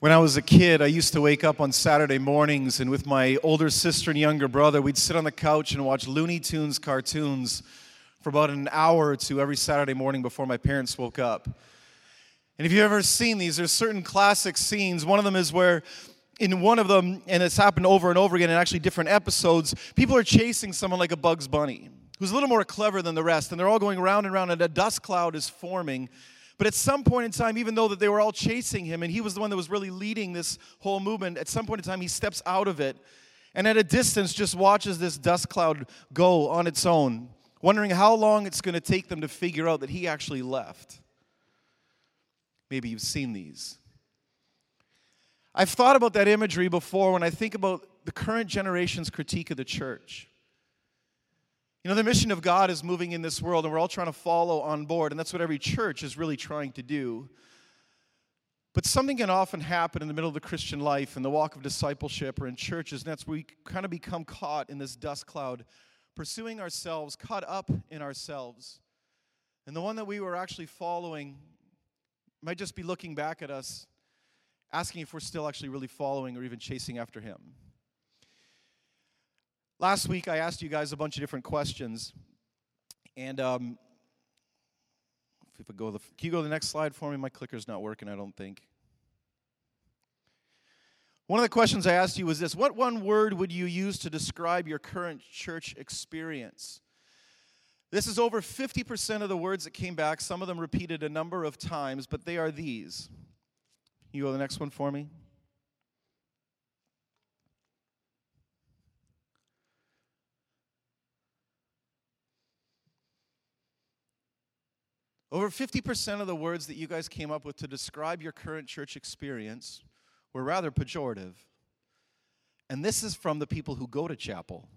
When I was a kid, I used to wake up on Saturday mornings and with my older sister and younger brother, we'd sit on the couch and watch Looney Tunes cartoons for about an hour or two every Saturday morning before my parents woke up. And if you've ever seen these, there's certain classic scenes. One of them is where in one of them, and it's happened over and over again in actually different episodes, people are chasing someone like a Bugs Bunny, who's a little more clever than the rest, and they're all going round and round, and a dust cloud is forming but at some point in time, even though that they were all chasing him and he was the one that was really leading this whole movement, at some point in time he steps out of it and at a distance just watches this dust cloud go on its own, wondering how long it's going to take them to figure out that he actually left. Maybe you've seen these. I've thought about that imagery before when I think about the current generation's critique of the church. You know, the mission of God is moving in this world, and we're all trying to follow on board, and that's what every church is really trying to do. But something can often happen in the middle of the Christian life, in the walk of discipleship, or in churches, and that's where we kind of become caught in this dust cloud, pursuing ourselves, caught up in ourselves. And the one that we were actually following might just be looking back at us, asking if we're still actually really following or even chasing after Him. Last week, I asked you guys a bunch of different questions. And um, if I go the, can you go to the next slide for me? My clicker's not working, I don't think. One of the questions I asked you was this What one word would you use to describe your current church experience? This is over 50% of the words that came back. Some of them repeated a number of times, but they are these. Can you go to the next one for me? Over 50% of the words that you guys came up with to describe your current church experience were rather pejorative. And this is from the people who go to chapel.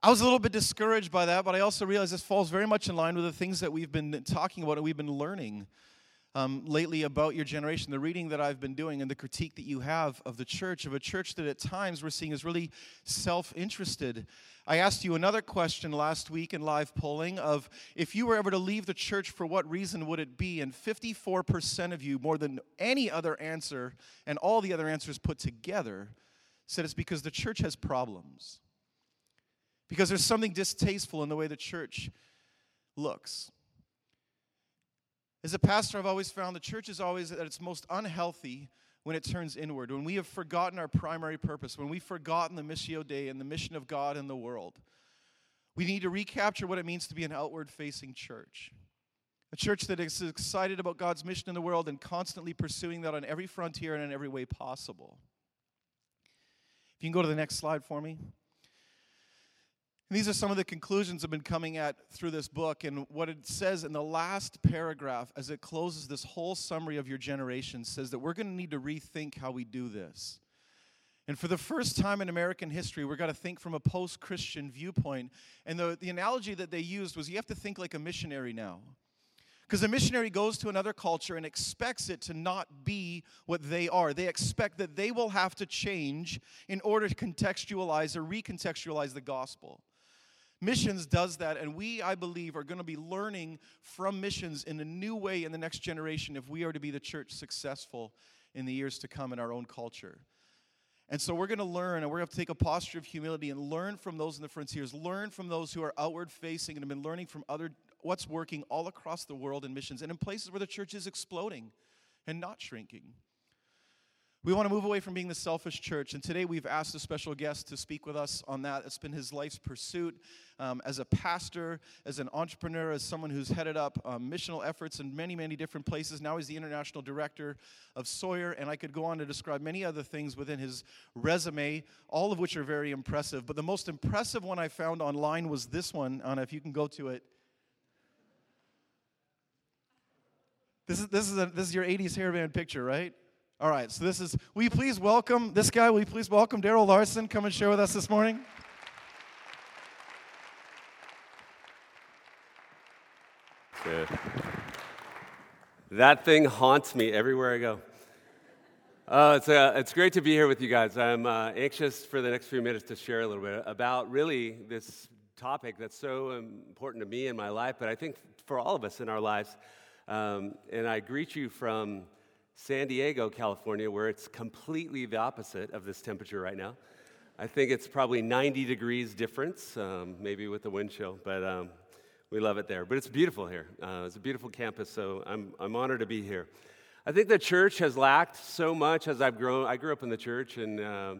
I was a little bit discouraged by that, but I also realized this falls very much in line with the things that we've been talking about and we've been learning um, lately about your generation, the reading that I've been doing, and the critique that you have of the church, of a church that at times we're seeing is really self interested. I asked you another question last week in live polling of if you were ever to leave the church, for what reason would it be? And 54% of you, more than any other answer, and all the other answers put together, said it's because the church has problems. Because there's something distasteful in the way the church looks. As a pastor, I've always found the church is always at its most unhealthy when it turns inward, when we have forgotten our primary purpose, when we've forgotten the Missio Dei and the mission of God in the world. We need to recapture what it means to be an outward facing church. A church that is excited about God's mission in the world and constantly pursuing that on every frontier and in every way possible. If you can go to the next slide for me. And these are some of the conclusions I've been coming at through this book. And what it says in the last paragraph, as it closes this whole summary of your generation, says that we're going to need to rethink how we do this. And for the first time in American history, we're going to think from a post Christian viewpoint. And the, the analogy that they used was you have to think like a missionary now. Because a missionary goes to another culture and expects it to not be what they are. They expect that they will have to change in order to contextualize or recontextualize the gospel. Missions does that, and we, I believe, are going to be learning from missions in a new way in the next generation if we are to be the church successful in the years to come in our own culture. And so we're going to learn, and we're going to take a posture of humility and learn from those in the frontiers, learn from those who are outward facing and have been learning from other what's working all across the world in missions and in places where the church is exploding and not shrinking. We want to move away from being the selfish church, and today we've asked a special guest to speak with us on that. It's been his life's pursuit um, as a pastor, as an entrepreneur, as someone who's headed up um, missional efforts in many, many different places. Now he's the international director of Sawyer, and I could go on to describe many other things within his resume, all of which are very impressive. But the most impressive one I found online was this one. Anna, if you can go to it. This is, this is, a, this is your 80s hairband picture, right? All right, so this is, will you please welcome this guy? Will you please welcome Daryl Larson? Come and share with us this morning. Good. That thing haunts me everywhere I go. Uh, it's, uh, it's great to be here with you guys. I'm uh, anxious for the next few minutes to share a little bit about really this topic that's so important to me in my life, but I think for all of us in our lives. Um, and I greet you from San Diego, California, where it's completely the opposite of this temperature right now. I think it's probably 90 degrees difference, um, maybe with the wind chill, but um, we love it there. But it's beautiful here. Uh, it's a beautiful campus, so I'm, I'm honored to be here. I think the church has lacked so much as I've grown. I grew up in the church and uh,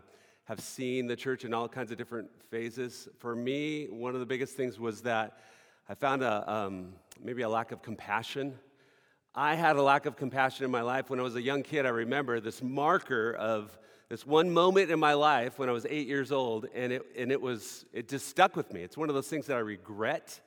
have seen the church in all kinds of different phases. For me, one of the biggest things was that I found a, um, maybe a lack of compassion. I had a lack of compassion in my life. When I was a young kid, I remember this marker of this one moment in my life when I was eight years old, and it, and it was, it just stuck with me. It's one of those things that I regret.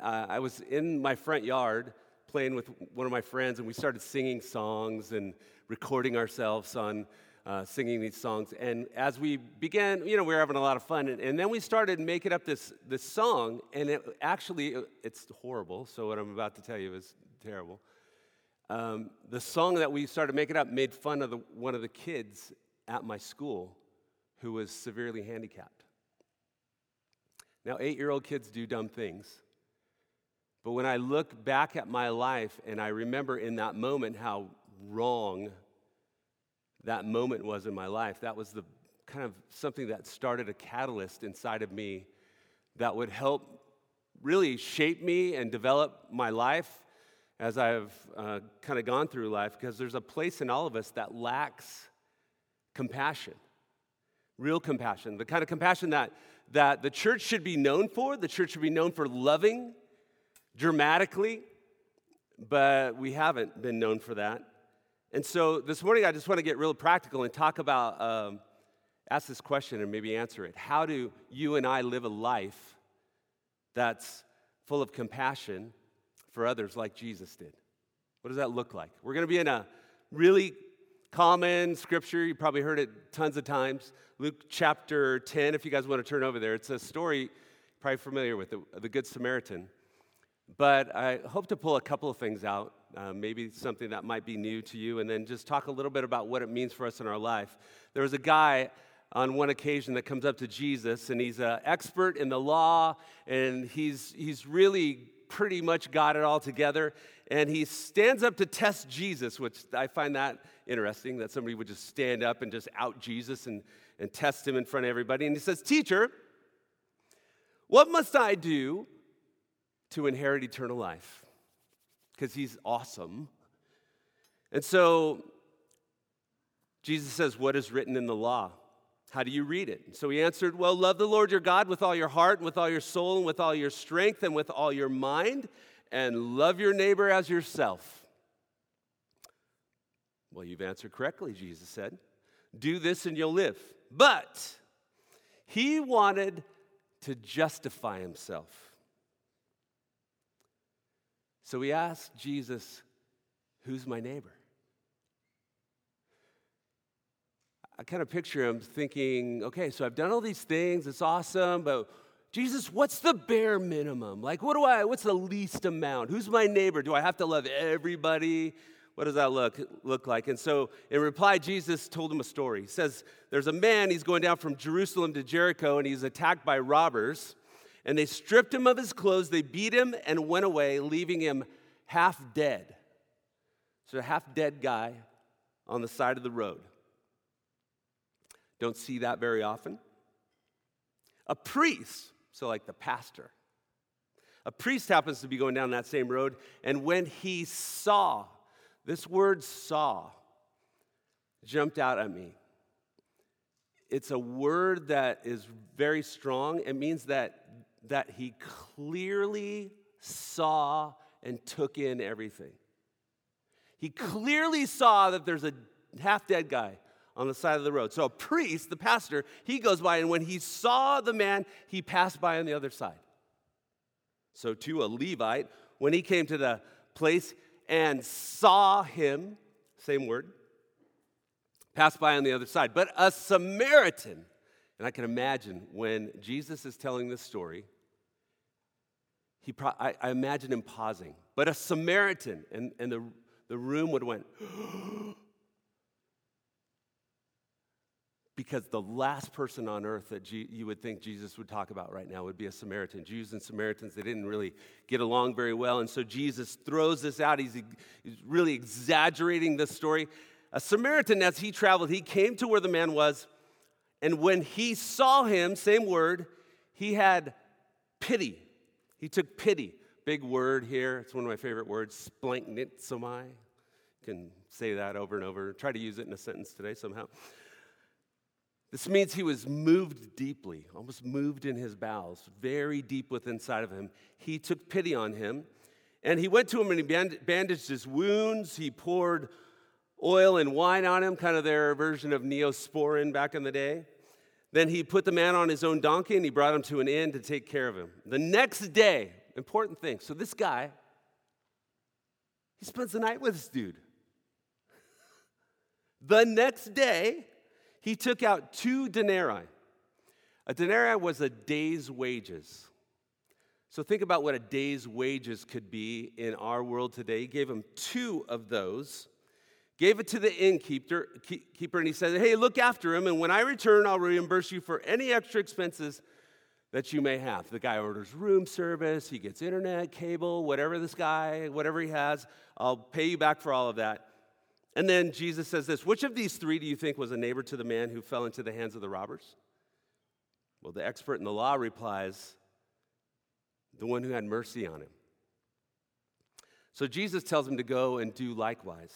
Uh, I was in my front yard playing with one of my friends, and we started singing songs and recording ourselves on uh, singing these songs. And as we began, you know, we were having a lot of fun, and, and then we started making up this, this song, and it actually, it's horrible, so what I'm about to tell you is terrible um, the song that we started making up made fun of the, one of the kids at my school who was severely handicapped. Now, eight year old kids do dumb things. But when I look back at my life and I remember in that moment how wrong that moment was in my life, that was the kind of something that started a catalyst inside of me that would help really shape me and develop my life as I've uh, kind of gone through life because there's a place in all of us that lacks compassion, real compassion, the kind of compassion that, that the church should be known for. The church should be known for loving dramatically, but we haven't been known for that. And so this morning, I just want to get real practical and talk about, um, ask this question and maybe answer it. How do you and I live a life that's full of compassion for others like Jesus did. What does that look like? We're going to be in a really common scripture. You probably heard it tons of times. Luke chapter 10, if you guys want to turn over there. It's a story, probably familiar with, the, the Good Samaritan. But I hope to pull a couple of things out, uh, maybe something that might be new to you, and then just talk a little bit about what it means for us in our life. There was a guy on one occasion that comes up to Jesus, and he's an expert in the law, and he's, he's really pretty much got it all together. And he stands up to test Jesus, which I find that interesting that somebody would just stand up and just out Jesus and, and test him in front of everybody. And he says, Teacher, what must I do to inherit eternal life? Because he's awesome. And so Jesus says, What is written in the law? How do you read it? So he answered, Well, love the Lord your God with all your heart, and with all your soul, and with all your strength, and with all your mind, and love your neighbor as yourself. Well, you've answered correctly, Jesus said. Do this and you'll live. But he wanted to justify himself. So he asked Jesus, Who's my neighbor? I kind of picture him thinking, okay, so I've done all these things, it's awesome, but Jesus, what's the bare minimum? Like, what do I, what's the least amount? Who's my neighbor? Do I have to love everybody? What does that look, look like? And so, in reply, Jesus told him a story. He says, There's a man, he's going down from Jerusalem to Jericho, and he's attacked by robbers. And they stripped him of his clothes, they beat him, and went away, leaving him half dead. So, a half dead guy on the side of the road. Don't see that very often. A priest, so like the pastor, a priest happens to be going down that same road, and when he saw, this word saw jumped out at me. It's a word that is very strong. It means that, that he clearly saw and took in everything. He clearly saw that there's a half dead guy on the side of the road. So a priest, the pastor, he goes by, and when he saw the man, he passed by on the other side. So too, a Levite, when he came to the place and saw him, same word, passed by on the other side. But a Samaritan, and I can imagine when Jesus is telling this story, he pro- I, I imagine him pausing. But a Samaritan, and, and the, the room would have went, oh, because the last person on earth that you would think Jesus would talk about right now would be a Samaritan. Jews and Samaritans, they didn't really get along very well. And so Jesus throws this out. He's, he's really exaggerating this story. A Samaritan, as he traveled, he came to where the man was. And when he saw him, same word, he had pity. He took pity. Big word here. It's one of my favorite words, splanchnizomai. You can say that over and over. Try to use it in a sentence today somehow. This means he was moved deeply, almost moved in his bowels, very deep within inside of him. He took pity on him, and he went to him and he bandaged his wounds. He poured oil and wine on him, kind of their version of neosporin back in the day. Then he put the man on his own donkey and he brought him to an inn to take care of him. The next day, important thing. So this guy, he spends the night with this dude. The next day, he took out two denarii. A denarii was a day's wages. So think about what a day's wages could be in our world today. He gave him two of those, gave it to the innkeeper, keeper, and he said, Hey, look after him, and when I return, I'll reimburse you for any extra expenses that you may have. The guy orders room service, he gets internet, cable, whatever this guy, whatever he has, I'll pay you back for all of that. And then Jesus says this Which of these three do you think was a neighbor to the man who fell into the hands of the robbers? Well, the expert in the law replies, The one who had mercy on him. So Jesus tells him to go and do likewise.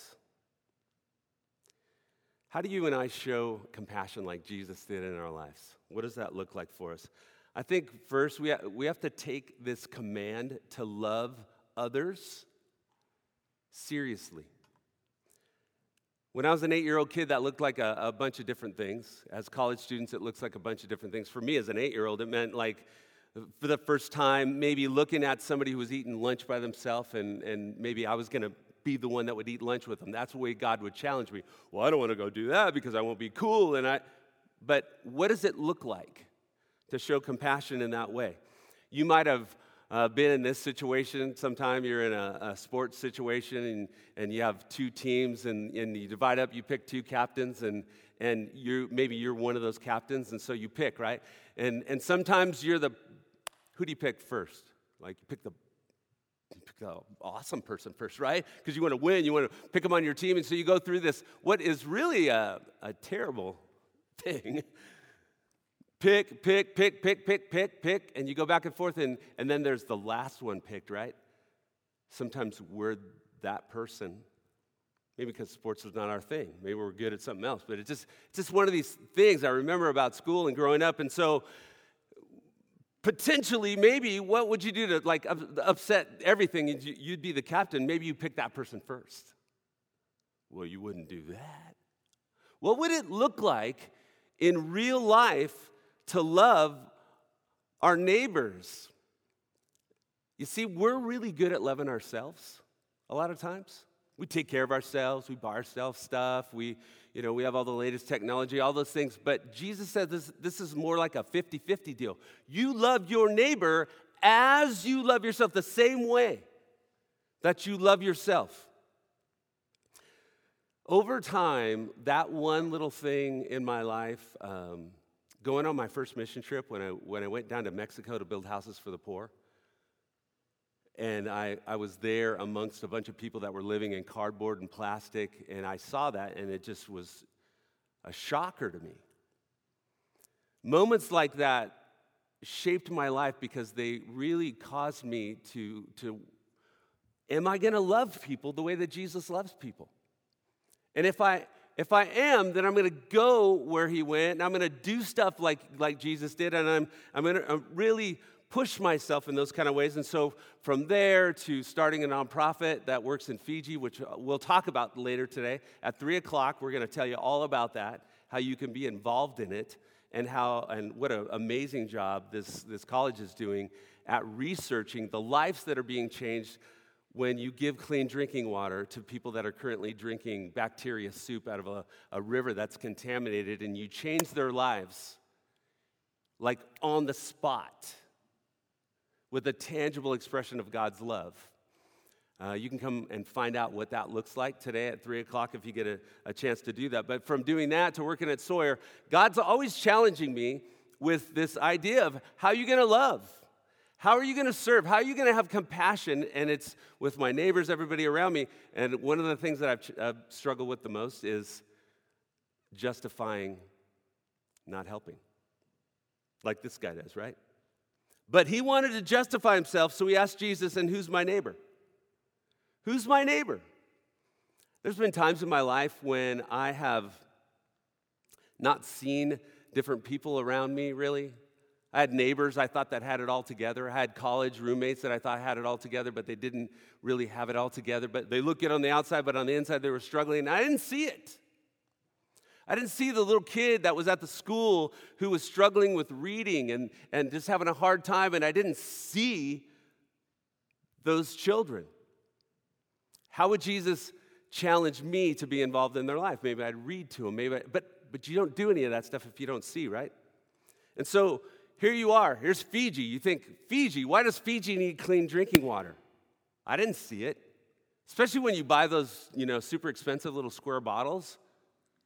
How do you and I show compassion like Jesus did in our lives? What does that look like for us? I think first we, ha- we have to take this command to love others seriously. When I was an eight year old kid, that looked like a, a, bunch of different things. As college students, it looks like a bunch of different things. For me, as an eight year old, it meant like for the first time, maybe looking at somebody who was eating lunch by themselves, and, and maybe I was going to be the one that would eat lunch with them. That's the way God would challenge me. Well, I don't want to go do that because I won't be cool. And I, but what does it look like to show compassion in that way? You might have uh, been in this situation. Sometime you're in a, a, sports situation and, and you have two teams and, and you divide up, you pick two captains, and, and you maybe you're one of those captains, and so you pick, right? And, and sometimes you're the, who do you pick first? Like you pick the pick the awesome person first, right? Because you want to win, you want to pick them on your team, and so you go through this, what is really a, a terrible thing pick, pick, pick, pick, pick, pick, pick, and you go back and forth, and, and then there's the last one picked, right? Sometimes we're that person. Maybe because sports was not our thing. Maybe we're good at something else. But it's just, it's just one of these things I remember about school and growing up. And so potentially, maybe, what would you do to like upset everything? You'd be the captain. Maybe you pick that person first. Well, you wouldn't do that. What would it look like in real life to love our neighbors. You see, we're really good at loving ourselves a lot of times. We take care of ourselves, we buy ourselves stuff, we, you know, we have all the latest technology, all those things. But Jesus said this, this is more like a 50 50 deal. You love your neighbor as you love yourself, the same way that you love yourself. Over time, that one little thing in my life, um, going on my first mission trip when I, when I went down to Mexico to build houses for the poor. And I, I was there amongst a bunch of people that were living in cardboard and plastic, and I saw that, and it just was a shocker to me. Moments like that shaped my life because they really caused me to, to am I going to love people the way that Jesus loves people? And if I if I am, then I'm going to go where he went and I'm going to do stuff like, like Jesus did. And I'm, I'm going to really push myself in those kind of ways. And so from there to starting a nonprofit that works in Fiji, which uh, we'll talk about later today, at three o'clock, we're going to tell you all about that, how you can be involved in it, and how and what an amazing job this, this college is doing at researching the lives that are being changed when you give clean drinking water to people that are currently drinking bacteria soup out of a, a river that's contaminated and you change their lives like on the spot with a tangible expression of God's love. Uh, you can come and find out what that looks like today at 3 o'clock if you get a, a chance to do that. But from doing that to working at Sawyer, God's always challenging me with this idea of how are you going to love? How are you going to serve? How are you going to have compassion? And it's with my neighbors, everybody around me. And one of the things that I've, I've struggled with the most is justifying not helping, like this guy does, right? But he wanted to justify himself, so he asked Jesus, And who's my neighbor? Who's my neighbor? There's been times in my life when I have not seen different people around me really. I had neighbors I thought that had it all together. I had college roommates that I thought had it all together, but they didn't really have it all together. But they look good on the outside, but on the inside they were struggling. I didn't see it. I didn't see the little kid that was at the school who was struggling with reading and, and just having a hard time, and I didn't see those children. How would Jesus challenge me to be involved in their life? Maybe I'd read to them, maybe I, but, but you don't do any of that stuff if you don't see, right? And so here you are. Here's Fiji. You think, Fiji, why does Fiji need clean drinking water? I didn't see it. Especially when you buy those, you know, super expensive little square bottles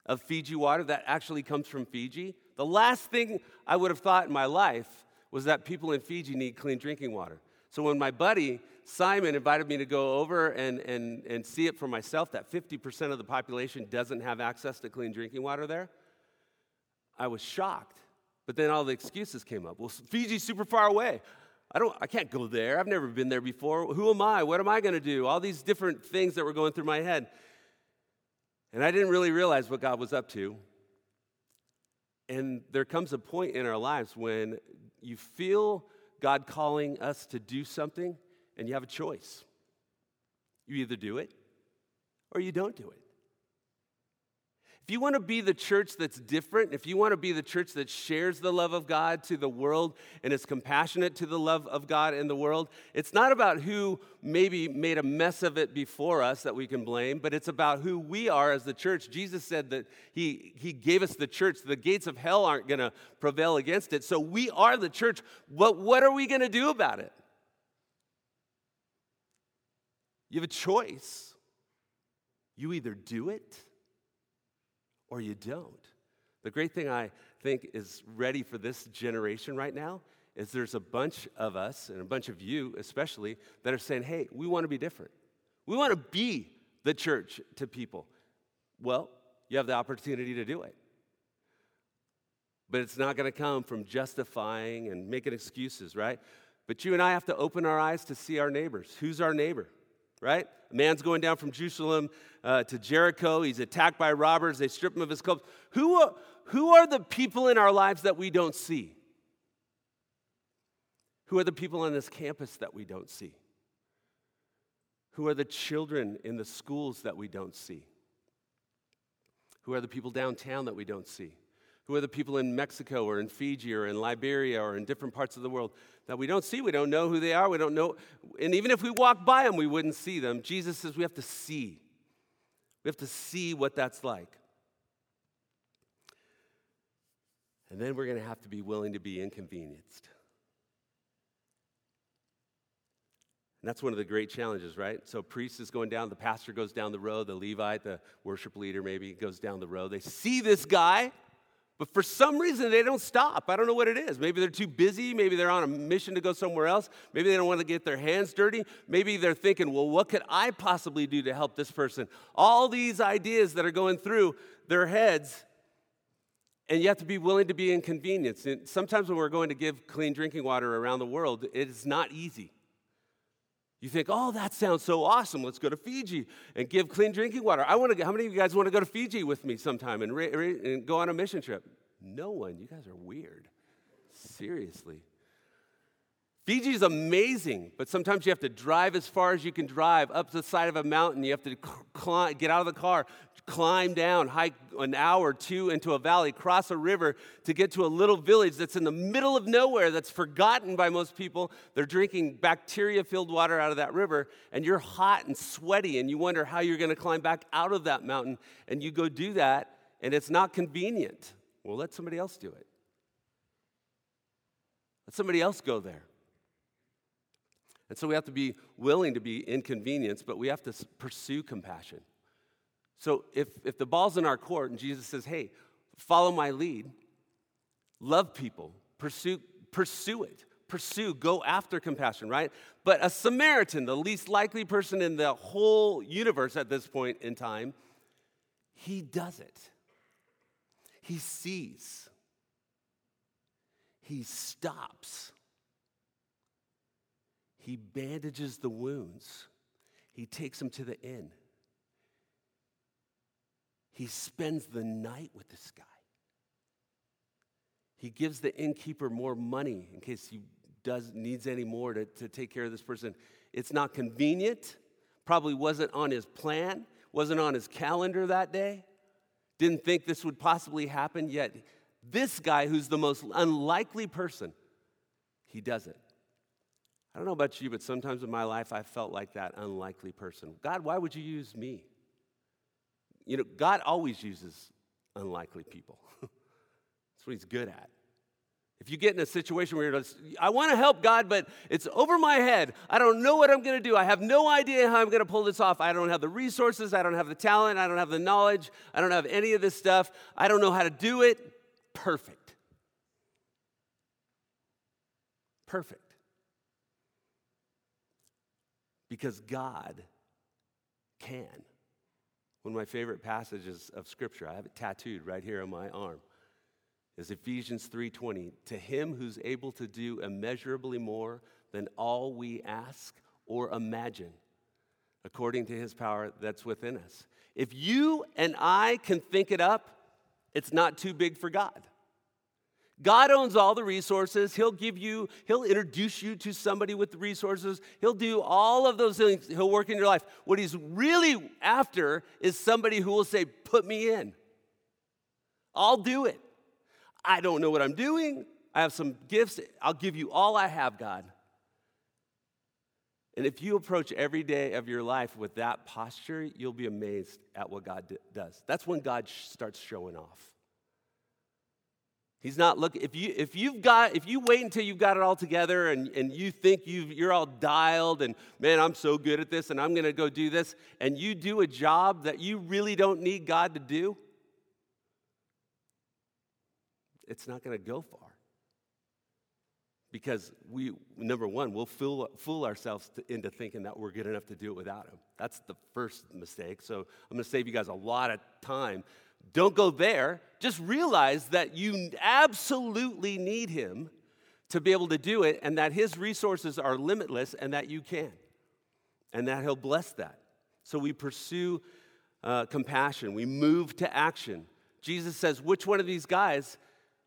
of Fiji water that actually comes from Fiji. The last thing I would have thought in my life was that people in Fiji need clean drinking water. So when my buddy Simon invited me to go over and, and, and see it for myself that 50% of the population doesn't have access to clean drinking water there, I was shocked. But then all the excuses came up. Well, Fiji's super far away. I don't I can't go there. I've never been there before. Who am I? What am I going to do? All these different things that were going through my head. And I didn't really realize what God was up to. And there comes a point in our lives when you feel God calling us to do something and you have a choice. You either do it or you don't do it. If you want to be the church that's different, if you want to be the church that shares the love of God to the world and is compassionate to the love of God in the world, it's not about who maybe made a mess of it before us that we can blame, but it's about who we are as the church. Jesus said that He, he gave us the church. The gates of hell aren't going to prevail against it. So we are the church. But what are we going to do about it? You have a choice. You either do it or you don't. The great thing I think is ready for this generation right now is there's a bunch of us, and a bunch of you especially, that are saying, hey, we want to be different. We want to be the church to people. Well, you have the opportunity to do it. But it's not going to come from justifying and making excuses, right? But you and I have to open our eyes to see our neighbors. Who's our neighbor? Right? A man's going down from Jerusalem uh, to Jericho. He's attacked by robbers. They strip him of his clothes. Who are, who are the people in our lives that we don't see? Who are the people on this campus that we don't see? Who are the children in the schools that we don't see? Who are the people downtown that we don't see? Who are the people in Mexico or in Fiji or in Liberia or in different parts of the world that we don't see? We don't know who they are. We don't know. And even if we walk by them, we wouldn't see them. Jesus says we have to see. We have to see what that's like. And then we're going to have to be willing to be inconvenienced. And that's one of the great challenges, right? So, priest is going down, the pastor goes down the road, the Levite, the worship leader maybe goes down the road. They see this guy but for some reason, they don't stop. I don't know what it is. Maybe they're too busy. Maybe they're on a mission to go somewhere else. Maybe they don't want to get their hands dirty. Maybe they're thinking, well, what could I possibly do to help this person? All these ideas that are going through their heads, and you have to be willing to be inconvenienced. And sometimes when we're going to give clean drinking water around the world, it is not easy. You think, oh, that sounds so awesome. Let's go to Fiji and give clean drinking water. I want to. How many of you guys want to go to Fiji with me sometime and, re- re- and go on a mission trip? No one. You guys are weird. Seriously. Fiji is amazing, but sometimes you have to drive as far as you can drive up the side of a mountain. You have to get out of the car, climb down, hike an hour or two into a valley, cross a river to get to a little village that's in the middle of nowhere that's forgotten by most people. They're drinking bacteria filled water out of that river, and you're hot and sweaty, and you wonder how you're going to climb back out of that mountain. And you go do that, and it's not convenient. Well, let somebody else do it. Let somebody else go there. And so we have to be willing to be inconvenienced, but we have to pursue compassion. So if, if the ball's in our court and Jesus says, hey, follow my lead, love people, pursue, pursue it, pursue, go after compassion, right? But a Samaritan, the least likely person in the whole universe at this point in time, he does it. He sees, he stops, he bandages the wounds, he takes him to the inn. He spends the night with this guy. He gives the innkeeper more money in case he does needs any more to, to take care of this person. It's not convenient, probably wasn't on his plan, wasn't on his calendar that day, didn't think this would possibly happen, yet this guy, who's the most unlikely person, he does it. I don't know about you, but sometimes in my life I felt like that unlikely person. God, why would you use me? You know, God always uses unlikely people. That's what he's good at. If you get in a situation where you're just, I want to help God, but it's over my head. I don't know what I'm going to do. I have no idea how I'm going to pull this off. I don't have the resources. I don't have the talent. I don't have the knowledge. I don't have any of this stuff. I don't know how to do it. Perfect. Perfect. Because God can. One of my favorite passages of scripture, I have it tattooed right here on my arm, is Ephesians 3:20. To him who's able to do immeasurably more than all we ask or imagine, according to his power that's within us. If you and I can think it up, it's not too big for God. God owns all the resources. He'll give you, He'll introduce you to somebody with the resources. He'll do all of those things. He'll work in your life. What He's really after is somebody who will say, Put me in. I'll do it. I don't know what I'm doing. I have some gifts. I'll give you all I have, God. And if you approach every day of your life with that posture, you'll be amazed at what God does. That's when God starts showing off. He's not looking, if, you, if you've got, if you wait until you've got it all together and, and you think you you're all dialed and man, I'm so good at this and I'm going to go do this, and you do a job that you really don't need God to do, it's not going to go far. Because we, number one, we'll fool, fool ourselves to, into thinking that we're good enough to do it without Him. That's the first mistake. So I'm going to save you guys a lot of time don't go there. Just realize that you absolutely need Him to be able to do it, and that His resources are limitless, and that you can, and that He'll bless that. So we pursue uh, compassion, we move to action. Jesus says, Which one of these guys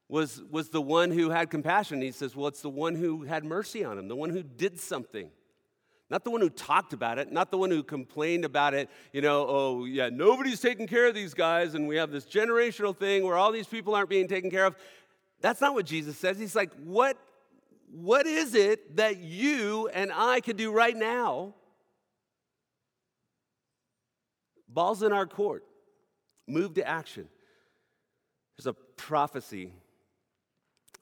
was, was the one who had compassion? He says, Well, it's the one who had mercy on him, the one who did something. Not the one who talked about it, not the one who complained about it, you know, oh, yeah, nobody's taking care of these guys, and we have this generational thing where all these people aren't being taken care of. That's not what Jesus says. He's like, what, what is it that you and I can do right now? Ball's in our court. Move to action. There's a prophecy,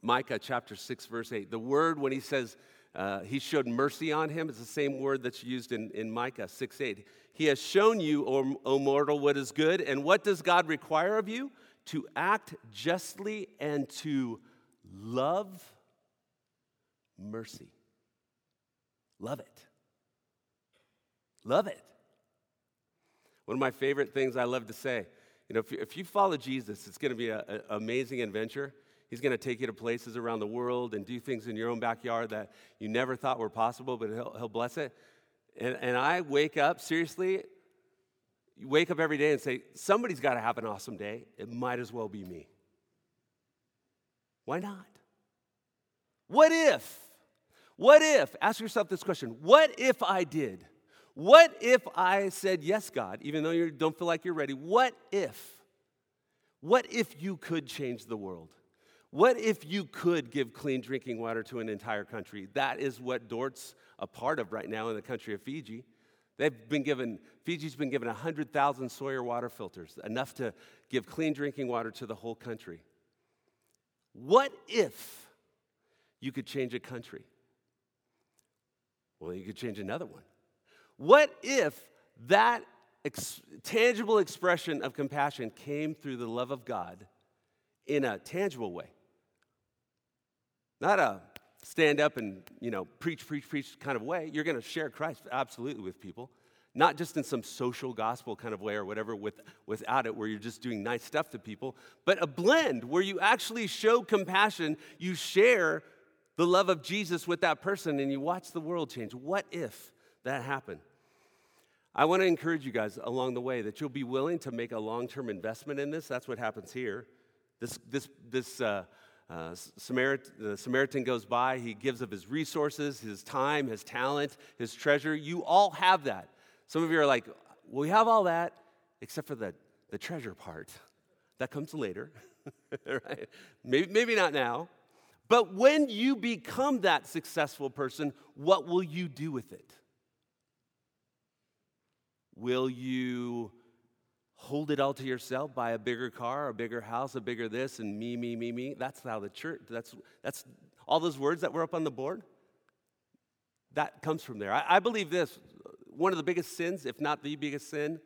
Micah chapter 6, verse 8. The word, when he says, uh, he showed mercy on him. It's the same word that's used in, in Micah 6 8. He has shown you, O, o mortal, what is good. And what does God require of you? To act justly and to love mercy. Love it. Love it. One of my favorite things I love to say, you know, if you, if you follow Jesus, it's going to be an amazing adventure. He's going to take you to places around the world and do things in your own backyard that you never thought were possible, but He'll, he'll bless it. And, and I wake up, seriously, you wake up every day and say, somebody's got to have an awesome day. It might as well be me. Why not? What if? What if? Ask yourself this question What if I did? What if I said, Yes, God, even though you don't feel like you're ready? What if? What if you could change the world? What if you could give clean drinking water to an entire country? That is what Dordt's a part of right now in the country of Fiji. They've been given, Fiji's been given 100,000 Sawyer water filters, enough to give clean drinking water to the whole country. What if you could change a country? Well, you could change another one. What if that ex- tangible expression of compassion came through the love of God in a tangible way? Not a stand up and, you know, preach, preach, preach kind of way. You're going to share Christ absolutely with people. Not just in some social gospel kind of way or whatever with, without it, where you're just doing nice stuff to people, but a blend where you actually show compassion, you share the love of Jesus with that person, and you watch the world change. What if that happened? I want to encourage you guys along the way that you'll be willing to make a long term investment in this. That's what happens here. This, this, this uh, uh, the Samaritan goes by, he gives of his resources, his time, his talent, his treasure. You all have that. Some of you are like, well, we have all that except for the, the treasure part. That comes later, right? Maybe, maybe not now. But when you become that successful person, what will you do with it? Will you hold it all to yourself, buy a bigger car, a bigger house, a bigger this, and me, me, me, me? That's how the church, that's, that's all those words that were up on the board. That comes from there. I, I believe this one of the biggest sins, if not the biggest sin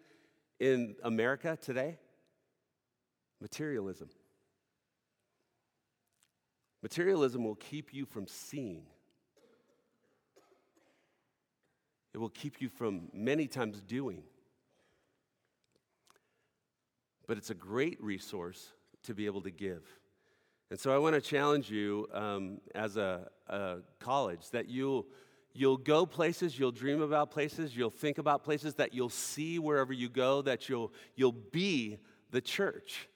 in America today materialism. Materialism will keep you from seeing. It will keep you from many times doing. But it's a great resource to be able to give. And so I want to challenge you um, as a, a college that you'll, you'll go places, you'll dream about places, you'll think about places, that you'll see wherever you go, that you'll, you'll be the church.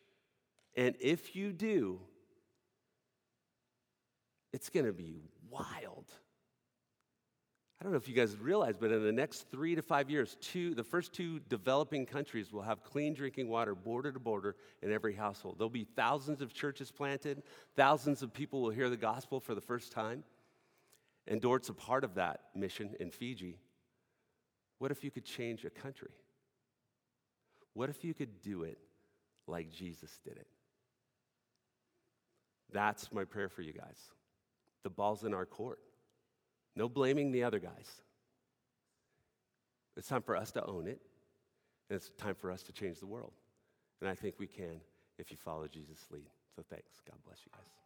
And if you do, it's going to be wild. I don't know if you guys realize, but in the next three to five years, two, the first two developing countries will have clean drinking water border to border in every household. There'll be thousands of churches planted, thousands of people will hear the gospel for the first time. And Dordt's a part of that mission in Fiji. What if you could change a country? What if you could do it like Jesus did it? That's my prayer for you guys. The ball's in our court. No blaming the other guys. It's time for us to own it, and it's time for us to change the world. And I think we can if you follow Jesus' lead. So thanks. God bless you guys.